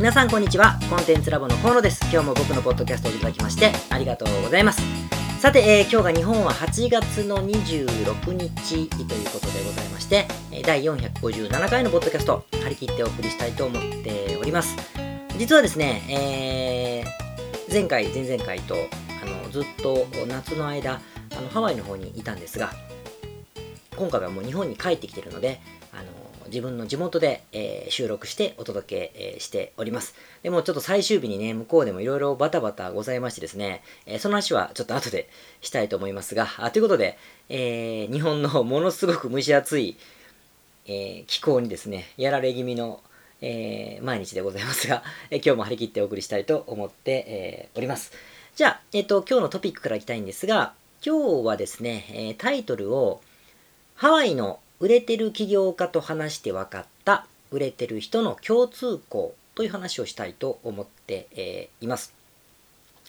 皆さんこんにちは。コンテンツラボの河野です。今日も僕のポッドキャストをいただきましてありがとうございます。さて、えー、今日が日本は8月の26日ということでございまして第457回のポッドキャスト張り切ってお送りしたいと思っております。実はですね、えー、前回前々回とあのずっと夏の間あのハワイの方にいたんですが今回はもう日本に帰ってきてるので自分の地元で、えー、収録してお届け、えー、しております。でもちょっと最終日にね、向こうでもいろいろバタバタございましてですね、えー、その話はちょっと後でしたいと思いますが、あということで、え日本のものすごく蒸し暑い、え気候にですね、やられ気味の、え毎日でございますが、え今日も張り切ってお送りしたいと思って、えおります。じゃあ、えっ、と、今日のトピックからいきたいんですが、今日はですね、えタイトルを、ハワイの売れてる起業家と話して分かった売れてる人の共通項という話をしたいと思って、え、います。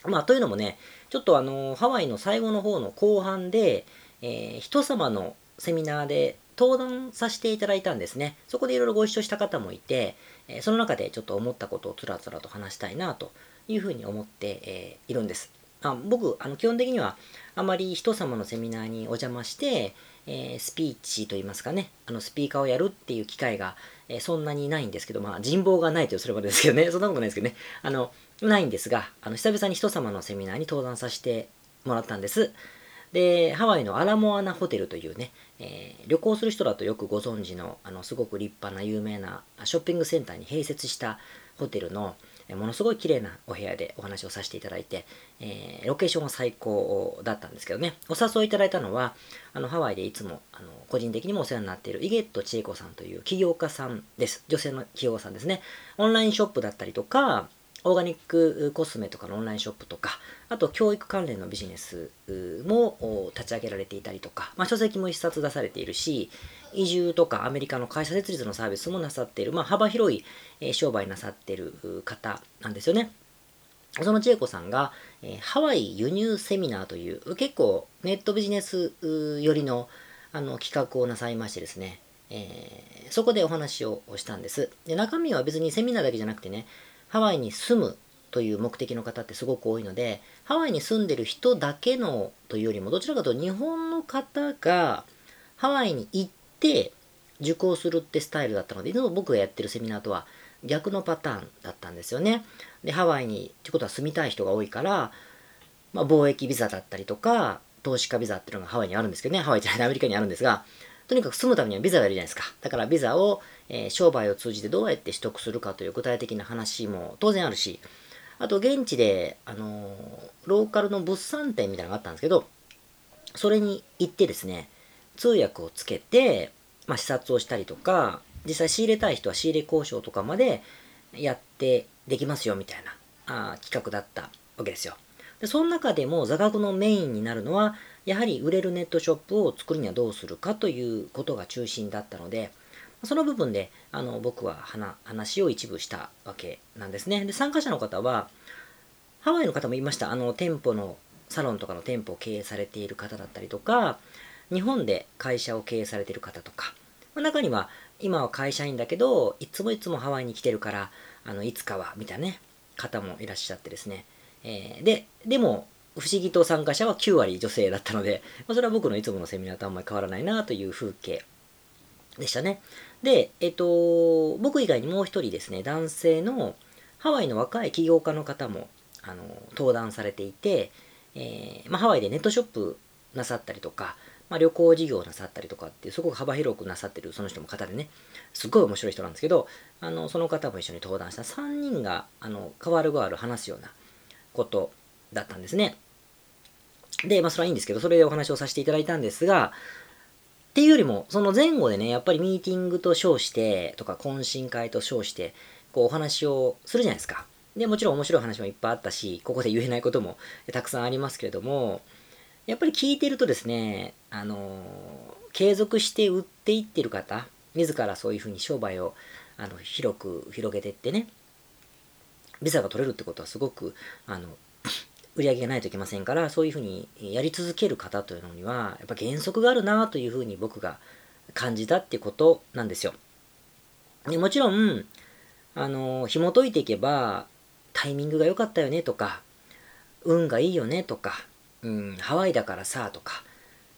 まあ、というのもね、ちょっとあの、ハワイの最後の方の後半で、えー、人様のセミナーで登壇させていただいたんですね。そこでいろいろご一緒した方もいて、えー、その中でちょっと思ったことをつらつらと話したいなというふうに思って、えー、いるんです。あ僕あの、基本的にはあまり人様のセミナーにお邪魔して、えー、スピーチといいますかね、あのスピーカーをやるっていう機会が、えー、そんなにないんですけど、まあ人望がないとすればですけどね、そんなことないですけどね、あの、ないんですが、あの久々に人様のセミナーに登壇させてもらったんです。で、ハワイのアラモアナホテルというね、えー、旅行する人だとよくご存知の、あの、すごく立派な有名なショッピングセンターに併設したホテルの、ものすごい綺麗なお部屋でお話をさせていただいて、えー、ロケーションは最高だったんですけどね、お誘いいただいたのは、あのハワイでいつもあの個人的にもお世話になっているイゲット千恵子さんという起業家さんです。女性の起業家さんですね。オンラインショップだったりとか、オーガニックコスメとかのオンラインショップとか、あと教育関連のビジネスも立ち上げられていたりとか、まあ、書籍も一冊出されているし、移住とかアメリカの会社設立のサービスもなさっている、まあ、幅広い、え商売なさっている方なんですよね。その千恵子さんが、えハワイ輸入セミナーという結構ネットビジネス寄りのあの企画をなさいましてですね、えー、そこでお話をしたんです。で中身は別にセミナーだけじゃなくてね、ハワイに住むという目的の方ってすごく多いので、ハワイに住んでる人だけのというよりも、どちらかというと日本の方がハワイに行って受講するってスタイルだったので、いつも僕がやってるセミナーとは逆のパターンだったんですよね。で、ハワイに、ってことは住みたい人が多いから、まあ、貿易ビザだったりとか、投資家ビザっていうのがハワイにあるんですけどね、ハワイじゃないアメリカにあるんですが、とにかく住むためにはビザがいるじゃないですか。だからビザを、えー、商売を通じてどうやって取得するかという具体的な話も当然あるし、あと現地で、あのー、ローカルの物産展みたいなのがあったんですけど、それに行ってですね、通訳をつけて、まあ、視察をしたりとか、実際仕入れたい人は仕入れ交渉とかまでやってできますよみたいなあ企画だったわけですよ。で、その中でも座学のメインになるのは、やはり売れるネットショップを作るにはどうするかということが中心だったので、その部分であの僕は話を一部したわけなんですね。で、参加者の方は、ハワイの方もいました。あの、店舗の、サロンとかの店舗を経営されている方だったりとか、日本で会社を経営されている方とか、ま、中には今は会社員だけど、いつもいつもハワイに来てるから、あの、いつかは、みたいなね、方もいらっしゃってですね。えー、で、でも、不思議と参加者は9割女性だったので、まあ、それは僕のいつものセミナーとあんまり変わらないなという風景でしたね。で、えっと、僕以外にもう一人ですね、男性のハワイの若い起業家の方も、あの、登壇されていて、えー、まあ、ハワイでネットショップなさったりとか、まあ、旅行事業なさったりとかっていう、すごく幅広くなさってるその人も方でね、すっごい面白い人なんですけど、あの、その方も一緒に登壇した3人が、あの、変わる変わる話すようなことだったんですね。で、まあ、それはいいんですけど、それでお話をさせていただいたんですが、っていうよりも、その前後でね、やっぱりミーティングと称して、とか懇親会と称して、こうお話をするじゃないですか。で、もちろん面白い話もいっぱいあったし、ここで言えないこともたくさんありますけれども、やっぱり聞いてるとですね、あの継続して売っていってる方、自らそういうふうに商売をあの広く広げてってね、ビザが取れるってことはすごく、あの、売り上げがないといけませんから、そういうふうにやり続ける方というのには、やっぱ原則があるなというふうに僕が感じたってことなんですよ。でもちろん、あの、紐解いていけば、タイミングが良かったよねとか、運がいいよねとか、うん、ハワイだからさとか、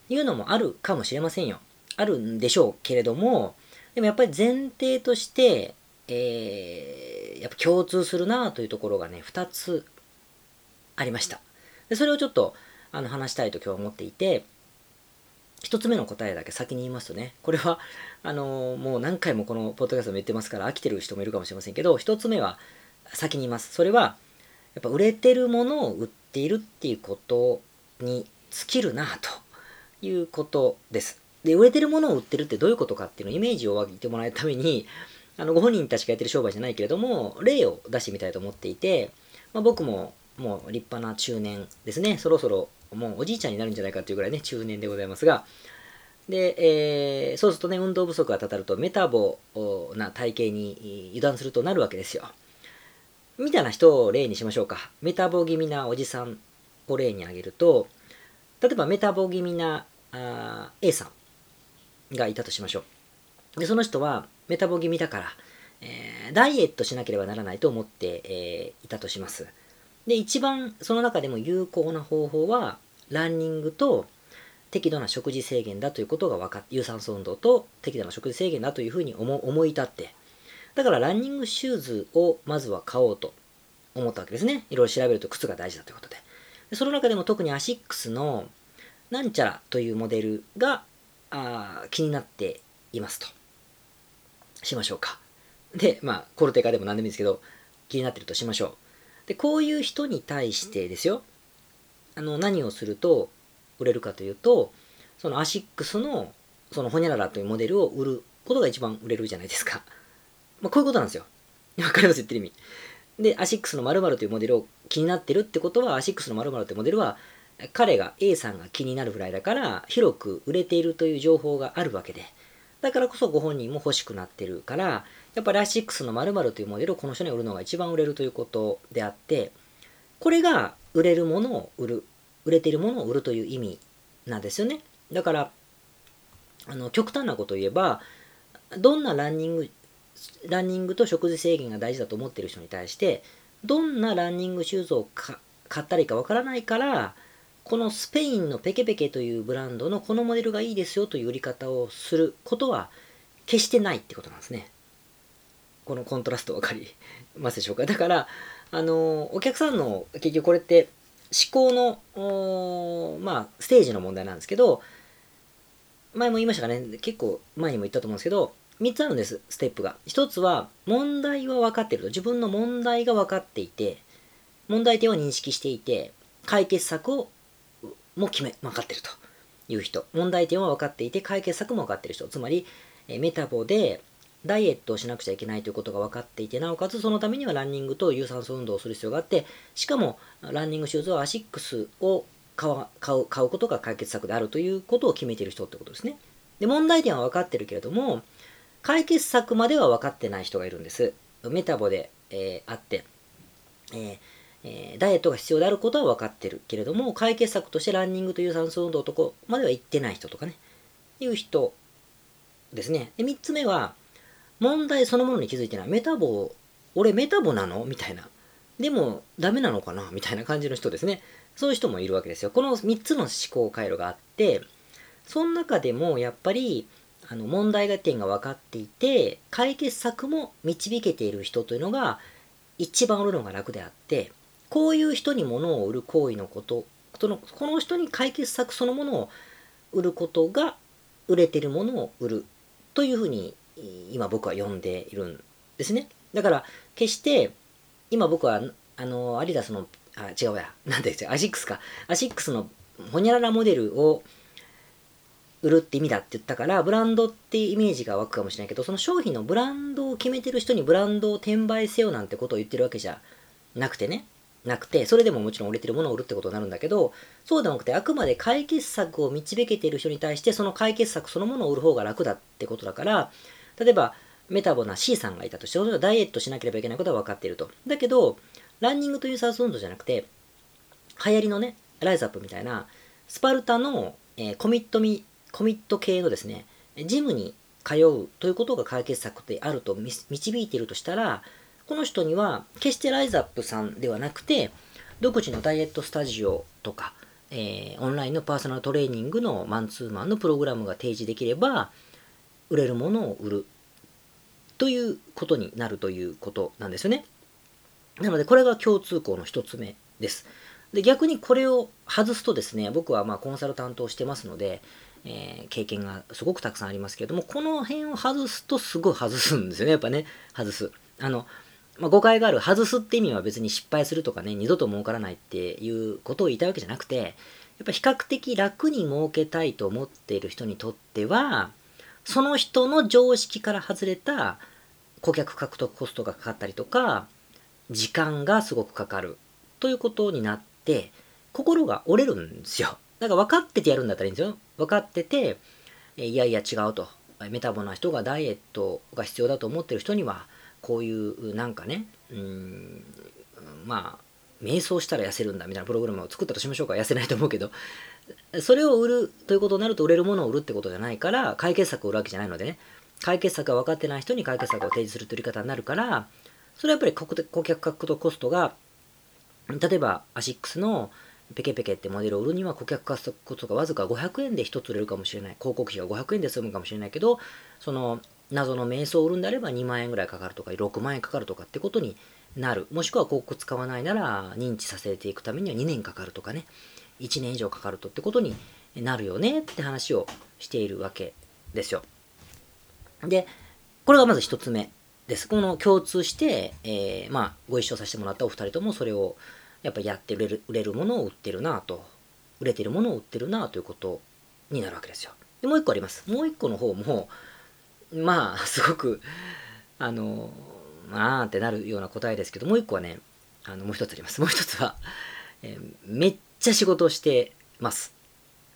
いうのもあるかもしれませんよ。あるんでしょうけれども、でもやっぱり前提として、えー、やっぱ共通するなというところがね、2つありました。でそれをちょっとあの話したいと今日は思っていて、1つ目の答えだけ先に言いますとね、これは、あのー、もう何回もこのポッドキャストも言ってますから飽きてる人もいるかもしれませんけど、1つ目は先に言います。それは、やっぱ売れてるものを売っているっていうことに尽きるなということです。で、売れてるものを売ってるってどういうことかっていうのをイメージを湧いてもらえるために、あのご本人たちがやってる商売じゃないけれども、例を出してみたいと思っていて、まあ、僕ももう立派な中年ですね。そろそろもうおじいちゃんになるんじゃないかっていうぐらいね、中年でございますが、で、えー、そうするとね、運動不足がたたるとメタボな体型に油断するとなるわけですよ。みたいな人を例にしましょうか。メタボ気味なおじさんを例に挙げると、例えばメタボ気味なあ A さんがいたとしましょう。で、その人はメタボ気味だから、えー、ダイエットしなければならないと思って、えー、いたとします。で、一番その中でも有効な方法は、ランニングと適度な食事制限だということが分かって、有酸素運動と適度な食事制限だというふうに思い立って、だからランニングシューズをまずは買おうと思ったわけですね。いろいろ調べると靴が大事だということで。でその中でも特にアシックスのなんちゃらというモデルがあ気になっていますと。しましょうか。で、まあ、コルテカでも何でもいいんですけど、気になってるとしましょう。で、こういう人に対してですよ、あの、何をすると売れるかというと、そのアシックスの、そのホニャララというモデルを売ることが一番売れるじゃないですか。まあ、こういうことなんですよ。わかります？言ってる意味。で、アシックスの〇〇というモデルを気になってるってことは、アシックスの〇〇というモデルは、彼が A さんが気になるぐらいだから、広く売れているという情報があるわけで、だからこそご本人も欲しくなってるから、やっぱりアシックスの〇〇というモデルをこの人に売るのが一番売れるということであって、これが売れるものを売る、売れているものを売るという意味なんですよね。だから、あの極端なことを言えば、どんなランニングランニングと食事制限が大事だと思ってる人に対して、どんなランニングシューズを買ったらいいかわからないから、このスペインのペケペケというブランドのこのモデルがいいですよという売り方をすることは決してないってことなんですね。このコントラスト分かりますでしょうか？だから、あの、お客さんの結局これって思考の、まあ、ステージの問題なんですけど、前も言いましたかね、結構前にも言ったと思うんですけど、3つあるんです、ステップが。1つは、問題は分かってると。自分の問題が分かっていて、問題点を認識していて、解決策をも決め、分かってるという人。問題点は分かっていて、解決策も分かってる人。つまり、メタボでダイエットをしなくちゃいけないということが分かっていて、なおかつそのためにはランニングと有酸素運動をする必要があって、しかもランニングシューズはアシックスを買う買う買うことが解決策であるということを決めている人ってことですね。で、問題点は分かってるけれども、解決策までは分かってない人がいるんです。メタボで、えー、あって、えーえー、ダイエットが必要であることは分かってるけれども、解決策としてランニングという酸素運動とこまでは行ってない人とかね、いう人ですね。で、3つ目は、問題そのものに気づいてない。メタボ、俺メタボなの？みたいな。でも、ダメなのかな？みたいな感じの人ですね。そういう人もいるわけですよ。この3つの思考回路があって、その中でもやっぱり、あの問題点が分かっていて解決策も導けている人というのが一番売るのが楽であってこういう人に物を売る行為のことこのこの人に解決策そのものを売ることが売れてるものを売るというふうに今僕は呼んでいるんですね。だから決して今僕はあのアディダスのあ違うや。何でアシックスか。アシックスのホニャララモデルを売るって意味だって言ったから、ブランドってイメージが湧くかもしれないけど、その商品のブランドを決めてる人にブランドを転売せよなんてことを言ってるわけじゃなくてね。なくて、それでももちろん売れてるものを売るってことになるんだけど、そうではなくて、あくまで解決策を導けている人に対して、その解決策そのものを売る方が楽だってことだから、例えば、メタボな C さんがいたとして、それはダイエットしなければいけないことは分かっていると。だけど、ランニングというサース運動じゃなくて、流行りのね、ライズアップみたいな、スパルタの、えー、コミットミコミット系のですね、ジムに通うということが解決策であると導いているとしたら、この人には決してライズアップさんではなくて独自のダイエットスタジオとか、えー、オンラインのパーソナルトレーニングのマンツーマンのプログラムが提示できれば売れるものを売るということになるということなんですよね。なのでこれが共通項の一つ目です。で逆にこれを外すとですね僕はまあコンサル担当してますので、えー、経験がすごくたくさんありますけれどもこの辺を外すとすごい外すんですよねやっぱね外す。あのまあ、誤解がある外すって意味は別に失敗するとかね二度と儲からないっていうことを言いたいわけじゃなくてやっぱ比較的楽に儲けたいと思っている人にとってはその人の常識から外れた顧客獲得コストがかかったりとか時間がすごくかかるということになって心が折れるんですよ。だから分かっててやるんだったらいいんですよ。分かってていやいや違うと。メタボな人がダイエットが必要だと思ってる人にはこういうなんかねうんまあ瞑想したら痩せるんだみたいなプログラムを作ったとしましょうか。痩せないと思うけど。それを売るということになると売れるものを売るってことじゃないから解決策を売るわけじゃないのでね。解決策が分かってない人に解決策を提示するという言い方になるからそれはやっぱり顧客獲得コストが例えばアシックスのペケペケってモデルを売るには顧客獲得コストがわずか500円で1つ売れるかもしれない。広告費が500円で済むかもしれないけどその謎の瞑想を売るんであれば2万円ぐらいかかるとか6万円かかるとかってことになる。もしくは広告使わないなら認知させていくためには2年かかるとかね。1年以上かかるとってことになるよねって話をしているわけですよ。でこれがまず1つ目です。この共通して、えー、まあご一緒させてもらったお二人ともそれをやっぱやって売れる売れるものを売ってるなと。売れてるものを売ってるなということになるわけですよ。でもう一個あります。もう一個の方もまあ、すごく、あの、まあってなるような答えですけど、もう一個はね、あの、もう一つあります。もう一つは、えー、めっちゃ仕事をしてます。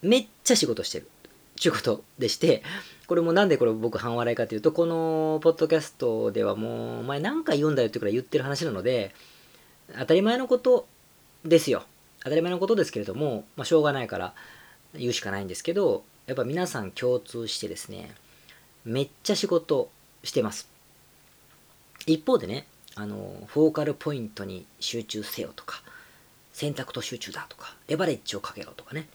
めっちゃ仕事してる。ちゅうことでして、これもなんでこれ僕半笑いかというと、このポッドキャストではもう、お前何回言うんだよってくらい言ってる話なので、当たり前のことですよ。当たり前のことですけれども、まあ、しょうがないから言うしかないんですけど、やっぱ皆さん共通してですね、めっちゃ仕事してます。一方でね、あの、フォーカルポイントに集中せよとか、選択と集中だとか、レバレッジをかけろとかね、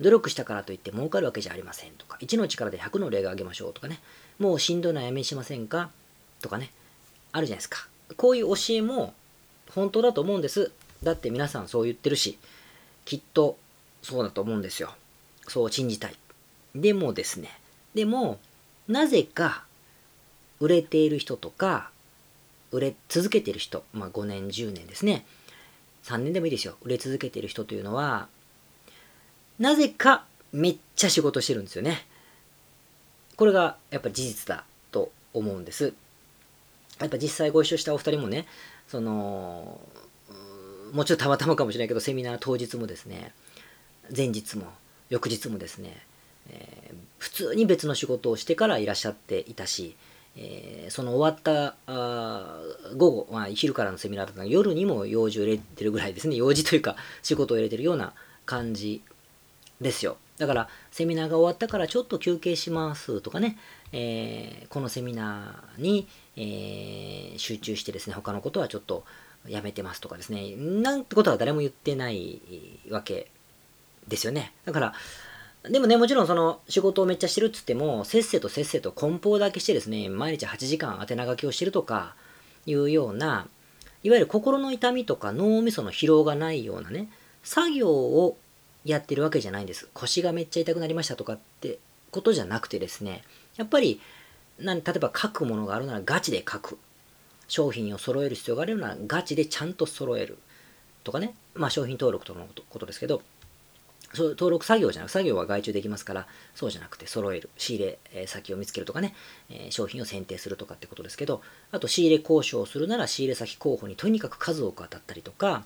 努力したからといって儲かるわけじゃありませんとか、1の力で100の例が挙げましょうとかね、もうしんどいのはやめしませんかとかね、あるじゃないですか。こういう教えも本当だと思うんです。だって皆さんそう言ってるし、きっとそうだと思うんですよ。そう信じたい。でもですね、でも、なぜか売れている人とか売れ続けている人、まあ、5年10年ですね3年でもいいですよ売れ続けている人というのはなぜかめっちゃ仕事してるんですよね。これがやっぱ事実だと思うんです。やっぱ実際ご一緒したお二人もねそのもちろんたまたまかもしれないけどセミナー当日もですね前日も翌日もですねえー、普通に別の仕事をしてからいらっしゃっていたし、えー、その終わったあ午後、まあ、昼からのセミナーだったの夜にも用事を入れてるぐらいですね。用事というか仕事を入れてるような感じですよ。だからセミナーが終わったからちょっと休憩しますとかね、えー、このセミナーに、えー、集中してですね他のことはちょっとやめてますとかですね。なんてことは誰も言ってないわけですよね。だからでもね、もちろんその仕事をめっちゃしてるっつっても、せっせとせっせと梱包だけしてですね、毎日8時間宛名書きをしてるとかいうような、いわゆる心の痛みとか脳みその疲労がないようなね、作業をやってるわけじゃないんです。腰がめっちゃ痛くなりましたとかってことじゃなくてですね、やっぱり、例えば書くものがあるならガチで書く。商品を揃える必要があるならガチでちゃんと揃える。とかね、まあ商品登録とのことですけど、そう登録作業じゃなく作業は外注できますからそうじゃなくて揃える仕入れ、先を見つけるとかね、え商品を選定するとかってことですけどあと仕入れ交渉をするなら仕入れ先候補にとにかく数多く当たったりとか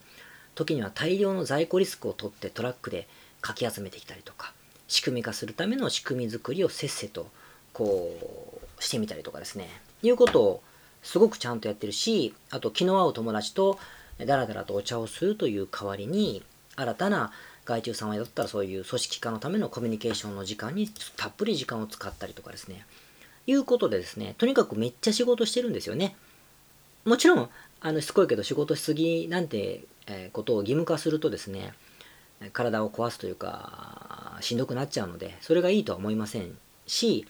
時には大量の在庫リスクを取ってトラックでかき集めてきたりとか仕組み化するための仕組み作りをせっせとこうしてみたりとかですね。いうことをすごくちゃんとやってるしあと気の合う友達とダラダラとお茶をするという代わりに新たな外注さんはだったらそういう組織化のためのコミュニケーションの時間にたっぷり時間を使ったりとかですね。いうことでですね、とにかくめっちゃ仕事してるんですよね。もちろん、あのしつこいけど仕事しすぎなんて、え、ことを義務化するとですね、体を壊すというか、しんどくなっちゃうので、それがいいとは思いませんし、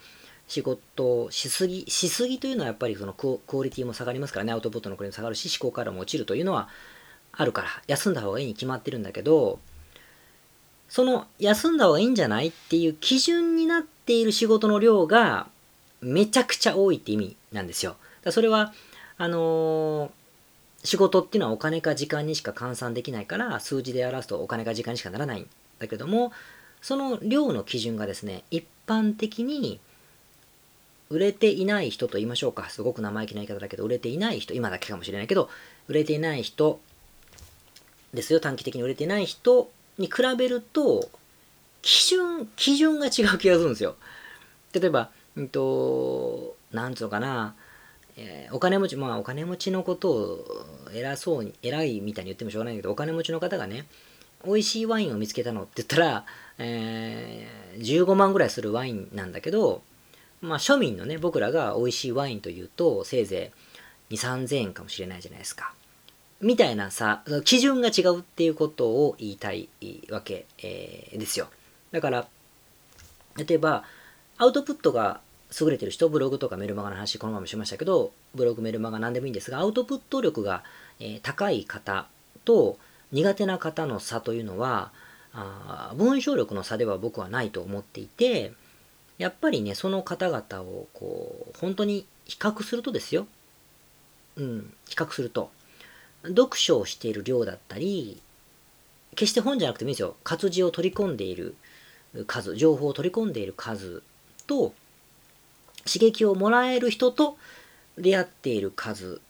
仕事しすぎ、しすぎというのはやっぱりそのクオリティも下がりますからね、アウトプットのクオリティも下がるし、思考からも落ちるというのはあるから、休んだ方がいいに決まってるんだけど、その休んだ方がいいんじゃないっていう基準になっている仕事の量がめちゃくちゃ多いって意味なんですよ。だそれは、あのー、仕事っていうのはお金か時間にしか換算できないから数字で表すとお金か時間にしかならないんだけどもその量の基準がですね一般的に売れていない人と言いましょうかすごく生意気な言い方だけど売れていない人今だけかもしれないけど売れていない人ですよ短期的に売れていない人に比べると基準基準が違う気がするんですよ例えばうんとなんつうのかなえー、お金持ち、まあお金持ちのことを偉そうに、偉いみたいに言ってもしょうがないけど、お金持ちの方がね、美味しいワインを見つけたのって言ったら、えー、15万ぐらいするワインなんだけど、まあ庶民のね、僕らが美味しいワインというと、せいぜい2、3000円かもしれないじゃないですか。みたいなさ、基準が違うっていうことを言いたいわけ、えー、ですよ。だから、例えば、アウトプットが優れてる人、ブログとかメルマガの話、このまましましたけど、ブログ、メルマガ何でもいいんですが、アウトプット力が、えー、高い方と苦手な方の差というのはあ、文章力の差では僕はないと思っていて、やっぱりね、その方々を、こう、本当に比較するとですよ。うん、比較すると、読書をしている量だったり、決して本じゃなくてもいいですよ。活字を取り込んでいる数、情報を取り込んでいる数と、刺激をもらえる人と出会っている数。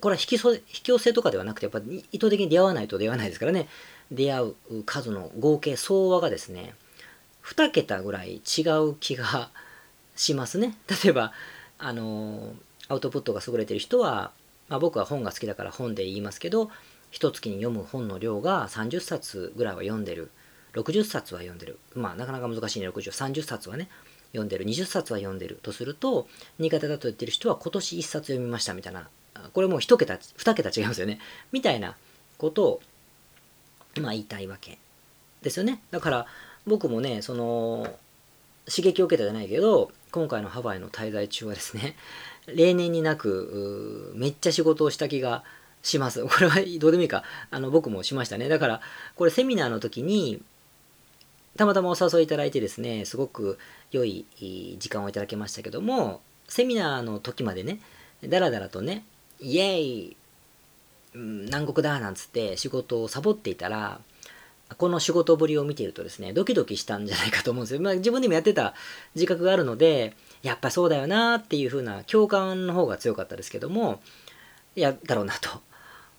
これは引き引き寄せとかではなくて、やっぱり意図的に出会わないと出会わないですからね。出会う数の合計総和がですね、2桁ぐらい違う気がしますね。例えば、あの、アウトプットが優れている人は、まあ、僕は本が好きだから本で言いますけど、一月に読む本の量が30冊ぐらいは読んでる。60冊は読んでる。まあ、なかなか難しいね、60、30冊はね。読んでる、20冊は読んでるとすると、新潟だと言ってる人は今年1冊読みましたみたいな、これもう1桁、2桁違いますよね。みたいなことを、まあ言いたいわけですよね。だから僕もね、その、刺激を受けたじゃないけど、今回のハワイの滞在中はですね、例年になく、めっちゃ仕事をした気がします。これはどうでもいいか。あの、僕もしましたね。だから、これセミナーの時に、たまたまお誘いいただいてですね、すごく良い時間をいただけましたけども、セミナーの時までね、だらだらとね、イエーイ、南国だなんつって仕事をサボっていたら、この仕事ぶりを見ているとですね、ドキドキしたんじゃないかと思うんですよ。まあ自分でもやってた自覚があるので、やっぱそうだよなっていう風な共感の方が強かったですけども、や、だろうなと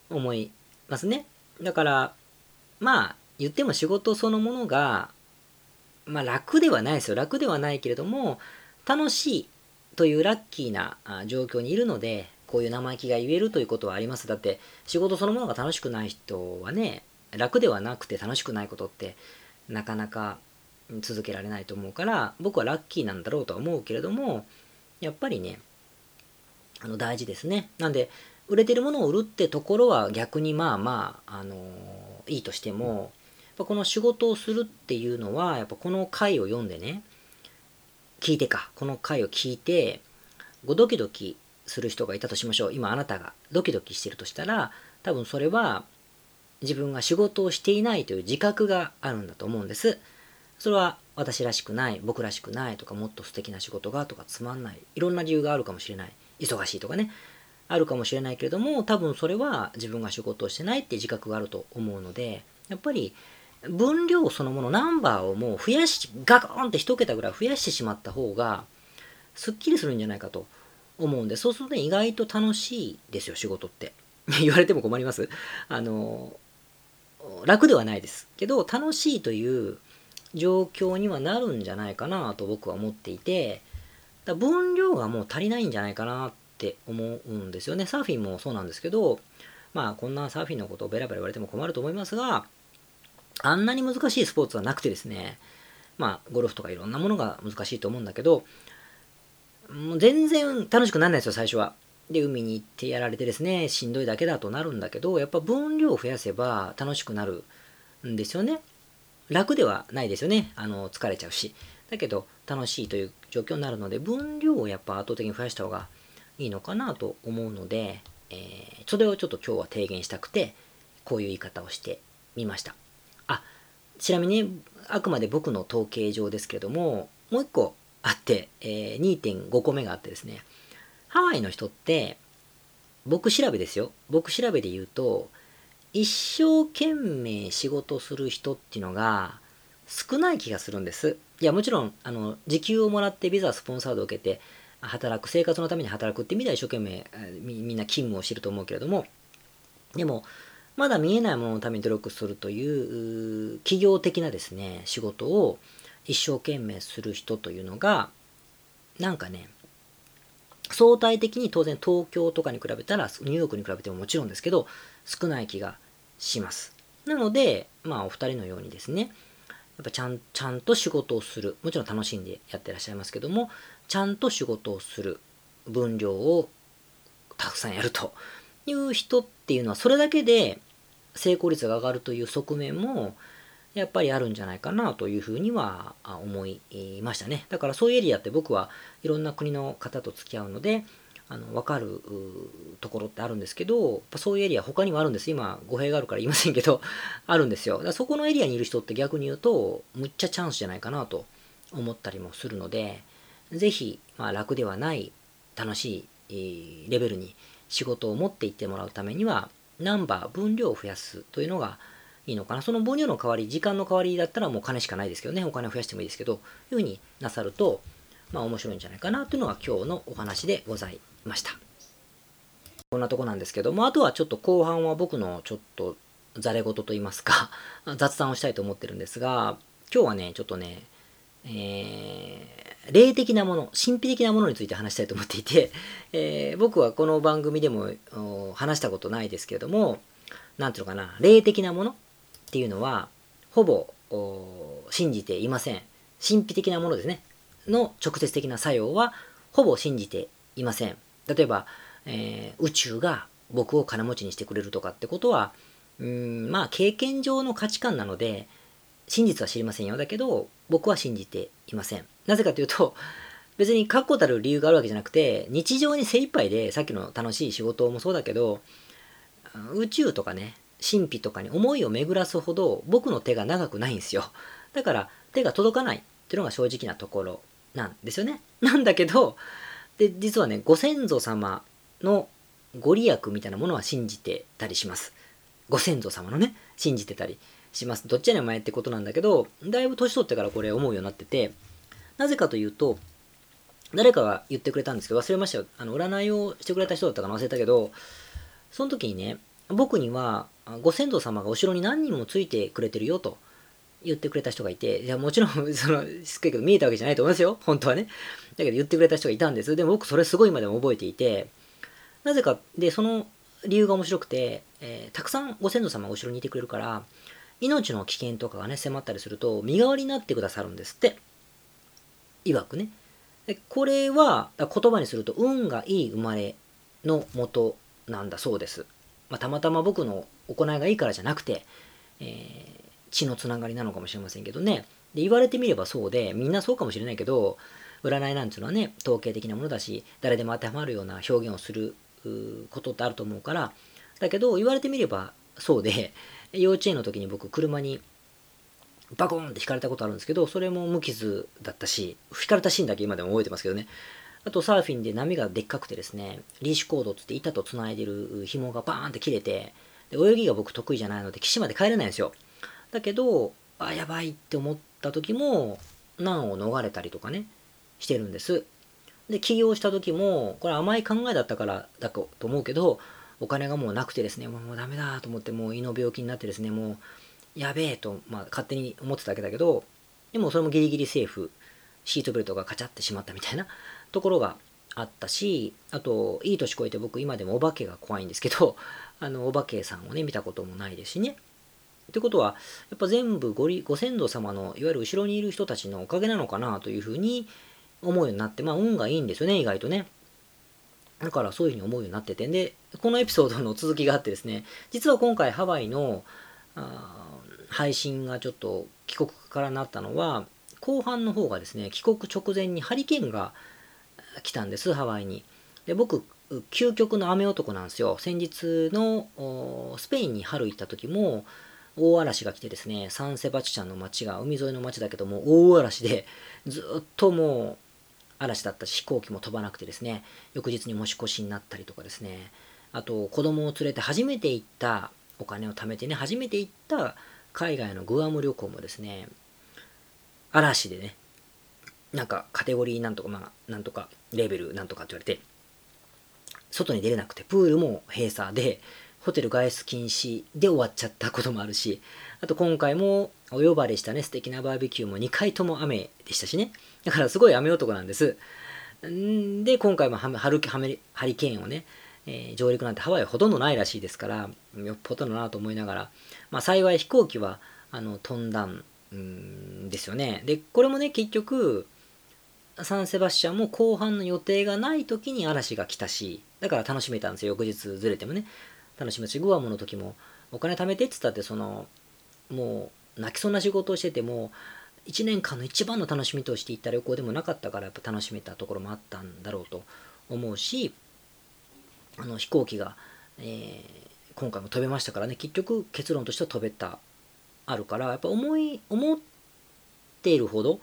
思いますね。だから、まあ、言っても仕事そのものがまあ楽ではないですよ。楽ではないけれども、楽しいというラッキーな状況にいるので、こういう生意気が言えるということはあります。だって、仕事そのものが楽しくない人はね、楽ではなくて楽しくないことって、なかなか続けられないと思うから、僕はラッキーなんだろうとは思うけれども、やっぱりね、あの大事ですね。なんで、売れてるものを売るってところは逆にまあまあ、あのいいとしても、この仕事をするっていうのは、やっぱこの回を読んでね、聞いてか、この回を聞いて、ごドキドキする人がいたとしましょう。今あなたがドキドキしてるとしたら、多分それは自分が仕事をしていないという自覚があるんだと思うんです。それは私らしくない、僕らしくないとか、もっと素敵な仕事がとか、つまんない。いろんな理由があるかもしれない。忙しいとかね。あるかもしれないけれども、多分それは自分が仕事をしてないって自覚があると思うので、やっぱり分量そのもの、ナンバーをもう増やし、ガコンって一桁ぐらい増やしてしまった方が、すっきりするんじゃないかと思うんで、そうするとね、意外と楽しいですよ、仕事って。言われても困りますあの、楽ではないですけど、楽しいという状況にはなるんじゃないかなと僕は思っていて、だ分量がもう足りないんじゃないかなって思うんですよね。サーフィンもそうなんですけど、まあこんなサーフィンのことをベラベラ言われても困ると思いますが、あんなに難しいスポーツはなくてですね、まあ、ゴルフとかいろんなものが難しいと思うんだけど、もう全然楽しくならないですよ、最初は。で、海に行ってやられてですね、しんどいだけだとなるんだけど、やっぱ分量を増やせば楽しくなるんですよね。楽ではないですよね。あの、疲れちゃうし。だけど、楽しいという状況になるので、分量をやっぱ圧倒的に増やした方がいいのかなと思うので、えー、それをちょっと今日は提言したくて、こういう言い方をしてみました。あ、ちなみに、あくまで僕の統計上ですけども、もう一個あって、えー、2.5個目があってですね、ハワイの人って、僕調べですよ。僕調べで言うと、一生懸命仕事する人っていうのが少ない気がするんです。いや、もちろん、あの、時給をもらってビザスポンサードを受けて、働く、生活のために働くって意味では一生懸命みんな勤務をしてると思うけれども、でも、まだ見えないもののために努力するという企業的なですね、仕事を一生懸命する人というのが、なんかね、相対的に当然東京とかに比べたら、ニューヨークに比べてももちろんですけど、少ない気がします。なので、まあお二人のようにですね、やっぱちゃんちゃんと仕事をする。もちろん楽しんでやってらっしゃいますけども、ちゃんと仕事をする。分量をたくさんやるという人っていうのは、それだけで成功率が上がるという側面も、やっぱりあるんじゃないかなというふうには思いましたね。だからそういうエリアって僕はいろんな国の方と付き合うので、あの分かるところってあるんですけど、そういうエリア他にもあるんです。今、語弊があるから言いませんけど、あるんですよ。だからそこのエリアにいる人って逆に言うと、むっちゃチャンスじゃないかなと思ったりもするので、ぜひ、まあ、楽ではない楽しいレベルに仕事を持っていってもらうためには、ナンバー、分量を増やすというのがいいのかな？その分量の代わり、時間の代わりだったらもう金しかないですけどね、お金を増やしてもいいですけど、いうふうになさると、まあ面白いんじゃないかなというのが今日のお話でございました。こんなとこなんですけども、あとはちょっと後半は僕のちょっとざれ言と言いますか、雑談をしたいと思ってるんですが、今日はね、ちょっとね、えー、霊的なもの、神秘的なものについて話したいと思っていて、えー、僕はこの番組でも話したことないですけれども、なんていうのかな、霊的なもの？っていうのは、ほぼ信じていません。神秘的なものですね。の直接的な作用は、ほぼ信じていません。例えば、えー、宇宙が僕を金持ちにしてくれるとかってことは、うん、まあ経験上の価値観なので、真実は知りませんよ。だけど、僕は信じていません。なぜかというと、別に確固たる理由があるわけじゃなくて、日常に精一杯で、さっきの楽しい仕事もそうだけど、宇宙とかね、神秘とかに思いを巡らすほど僕の手が長くないんですよ。だから手が届かないっていうのが正直なところなんですよね。なんだけど、で、実はね、ご先祖様のご利益みたいなものは信じてたりします。ご先祖様のね、信じてたりします。どっちやねん前ってことなんだけど、だいぶ年取ってからこれ思うようになってて、なぜかというと、誰かが言ってくれたんですけど、忘れましたよ。あの、占いをしてくれた人だったかな忘れたけど、その時にね、僕にはご先祖様がお城に何人もついてくれてるよと言ってくれた人がいて、いや、もちろん、その、すっげえけど見えたわけじゃないと思いますよ。本当はね。だけど言ってくれた人がいたんです。でも僕それすごい今でも覚えていて、なぜか、で、その理由が面白くて、えー、たくさんご先祖様がお城にいてくれるから、命の危険とかがね、迫ったりすると、身代わりになってくださるんですって。曰くね。これは、言葉にすると、運がいい生まれのもとなんだそうです。まあ、たまたま僕の行いがいいからじゃなくて、えー、血のつながりなのかもしれませんけどね。で、言われてみればそうで、みんなそうかもしれないけど、占いなんていうのはね、統計的なものだし、誰でも当てはまるような表現をすることってあると思うから、だけど、言われてみればそうで、幼稚園の時に僕、車にバコーンって引かれたことあるんですけど、それも無傷だったし、引かれたシーンだけ今でも覚えてますけどね。あとサーフィンで波がでっかくてですね、リーシュコードって板と繋いでる紐がバーンって切れて、で泳ぎが僕得意じゃないので岸まで帰れないんですよ。だけど、あ、やばいって思った時も、難を逃れたりとかね、してるんです。で、起業した時も、これ甘い考えだったからだと思うけど、お金がもうなくてですね、もうダメだと思って、もう胃の病気になってですね、もう、やべえと、まあ、勝手に思ってただけだけど、でもそれもギリギリセーフ、シートベルトがカチャってしまったみたいなところがあったし、あと、いい年越えて僕今でもお化けが怖いんですけど、あの、お化けさんをね、見たこともないですしね。ってことは、やっぱ全部ごりご先祖様の、いわゆる後ろにいる人たちのおかげなのかなというふうに思うようになって、まあ運がいいんですよね、意外とね。だからそういうふうに思うようになっててでこのエピソードの続きがあってですね実は今回ハワイの配信がちょっと帰国からなったのは後半の方がですね帰国直前にハリケーンが来たんですハワイに。で僕究極の雨男なんですよ。先日のスペインに春行った時も大嵐が来てですねサンセバチチャンの街が海沿いの街だけども大嵐でずっともう嵐だったし飛行機も飛ばなくてですね翌日に持ち越しになったりとかですね。あと子供を連れて初めて行ったお金を貯めてね初めて行った海外のグアム旅行もですね嵐でねなんかカテゴリーなんとかまあなんとかレベルなんとかって言われて外に出れなくてプールも閉鎖でホテル外出禁止で終わっちゃったこともあるしあと今回もお呼ばれしたね素敵なバーベキューも2回とも雨でしたしねだからすごい雨男なんです。んで、今回もハリハリケーンをね、えー、上陸なんてハワイほとんどないらしいですから、よっぽどだなと思いながら、まあ、幸い飛行機はあの飛んだんんですよね。で、これもね、結局、サンセバスチャンも後半の予定がない時に嵐が来たし、だから楽しめたんですよ、翌日ずれてもね。楽しめたし、グアムの時も、お金貯めてって言ったって、その、もう、泣きそうな仕事をしてても、1年間の一番の楽しみとして行った旅行でもなかったからやっぱ楽しめたところもあったんだろうと思うしあの飛行機が、えー、今回も飛べましたからね結局結論としては飛べたあるからやっぱ思い思っているほど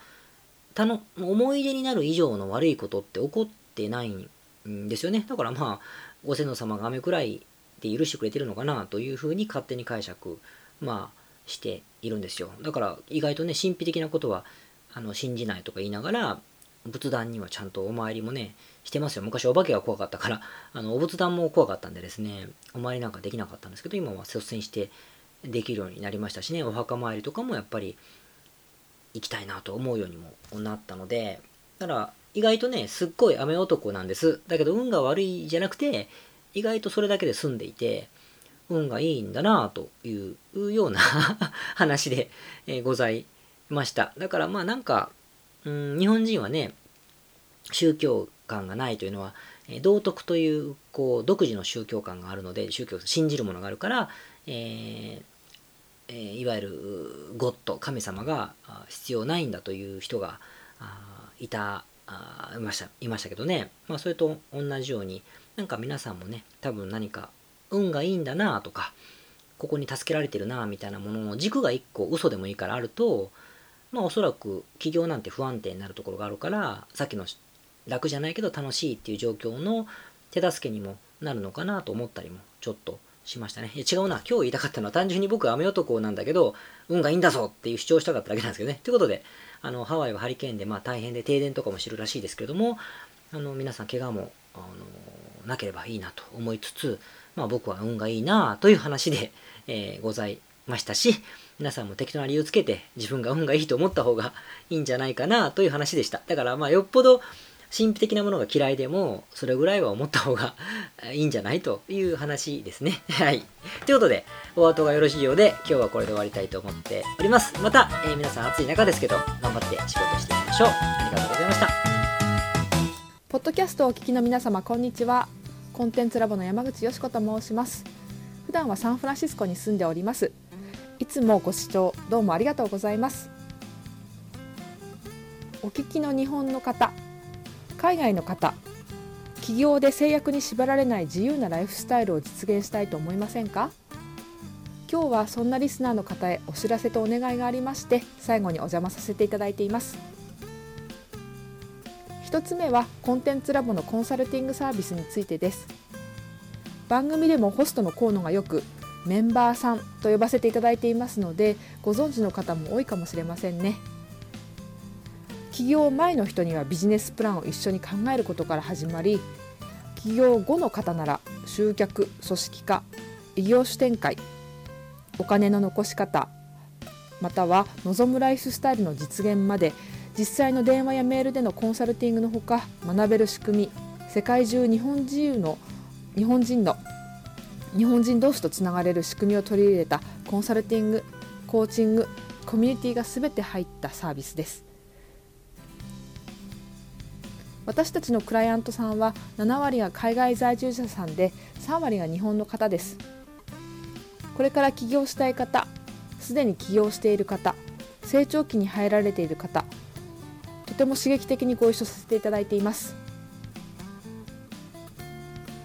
たの思い出になる以上の悪いことって起こってないんですよね。だからまあご先祖様が雨くらいで許してくれてるのかなというふうに勝手に解釈まあしているんですよ。だから意外とね神秘的なことはあの信じないとか言いながら仏壇にはちゃんとお参りもねしてますよ。昔お化けが怖かったから。あのお仏壇も怖かったんでですねお参りなんかできなかったんですけど今は率先してできるようになりましたしねお墓参りとかもやっぱり行きたいなと思うようにもなったのでだから意外とねすっごい雨男なんですだけど運が悪いじゃなくて意外とそれだけで済んでいて運がいいんだなというような 話で、えございました。だからまあなんか、うん、日本人はね、宗教観がないというのは、え道徳というこう独自の宗教観があるので、宗教信じるものがあるから、えー、いわゆるゴッド、神様が必要ないんだという人がいたいましたいましたけどね、まあ、それと同じようになんか皆さんもね多分何か運がいいんだなとか、ここに助けられてるなみたいなものの軸が1個嘘でもいいからあると、まあおそらく企業なんて不安定になるところがあるから、さっきの楽じゃないけど楽しいっていう状況の手助けにもなるのかなと思ったりもちょっとしましたね。いや違うな。今日言いたかったのは単純に僕は雨男なんだけど、運がいいんだぞっていう主張したかっただけなんですけどね。ということで、あの、ハワイはハリケーンでまあ大変で停電とかもしてるらしいですけれども、あの、皆さん怪我も、あの、なければいいなと思いつつ、まあ僕は運がいいなという話で、えー、ございましたし、皆さんも適当な理由つけて自分が運がいいと思った方がいいんじゃないかなという話でした。だからまあよっぽど神秘的なものが嫌いでも、それぐらいは思った方が いいんじゃないという話ですね。はい。ということで、お後がよろしいようで、今日はこれで終わりたいと思っております。また、えー、皆さん暑い中ですけど、頑張って仕事していきましょう。ありがとうございました。ポッドキャストをお聞きの皆様、こんにちは。コンテンツラボの山口よし子と申します普段はサンフランシスコに住んでおりますいつもご視聴どうもありがとうございますお聞きの日本の方海外の方企業で制約に縛られない自由なライフスタイルを実現したいと思いませんか？今日はそんなリスナーの方へお知らせとお願いがありまして最後にお邪魔させていただいています。1つ目はコンテンツラボのコンサルティングサービスについてです。番組でもホストの河野がよくメンバーさんと呼ばせていただいていますのでご存知の方も多いかもしれませんね。起業前の人にはビジネスプランを一緒に考えることから始まり起業後の方なら集客組織化異業種展開お金の残し方または望むライフスタイルの実現まで実際の電話やメールでのコンサルティングのほか学べる仕組み世界中日本人の日本人の日本人同士とつながれる仕組みを取り入れたコンサルティングコーチングコミュニティが全て入ったサービスです。私たちのクライアントさんは7割が海外在住者さんで3割が日本の方です。これから起業したい方すでに起業している方成長期に入られている方とても刺激的にご一緒させていただいています。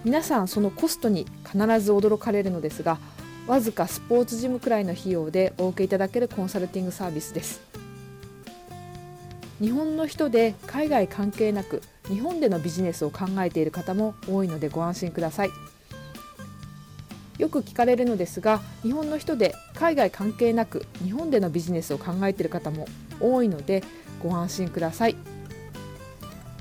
皆さんそのコストに必ず驚かれるのですがわずかスポーツジムくらいの費用でお受けいただけるコンサルティングサービスです。日本の人で海外関係なく日本でのビジネスを考えている方も多いのでご安心ください。よく聞かれるのですが日本の人で海外関係なく日本でのビジネスを考えている方も多いのでご安心ください。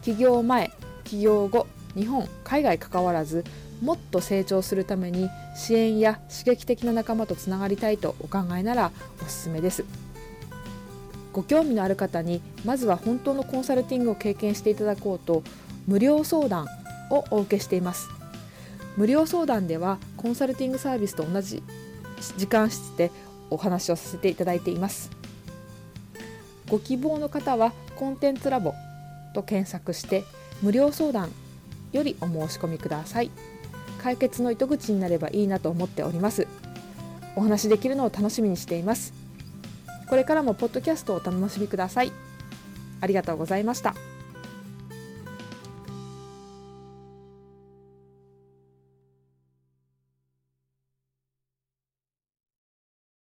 起業前起業後日本海外関わらずもっと成長するために支援や刺激的な仲間とつながりたいとお考えならおすすめです。ご興味のある方にまずは本当のコンサルティングを経験していただこうと無料相談をお受けしています。無料相談ではコンサルティングサービスと同じ時間室でお話をさせていただいています。ご希望の方はコンテンツラボと検索して無料相談よりお申し込みください。解決の糸口になればいいなと思っております。お話できるのを楽しみにしています。これからもポッドキャストをお楽しみくださいありがとうございました。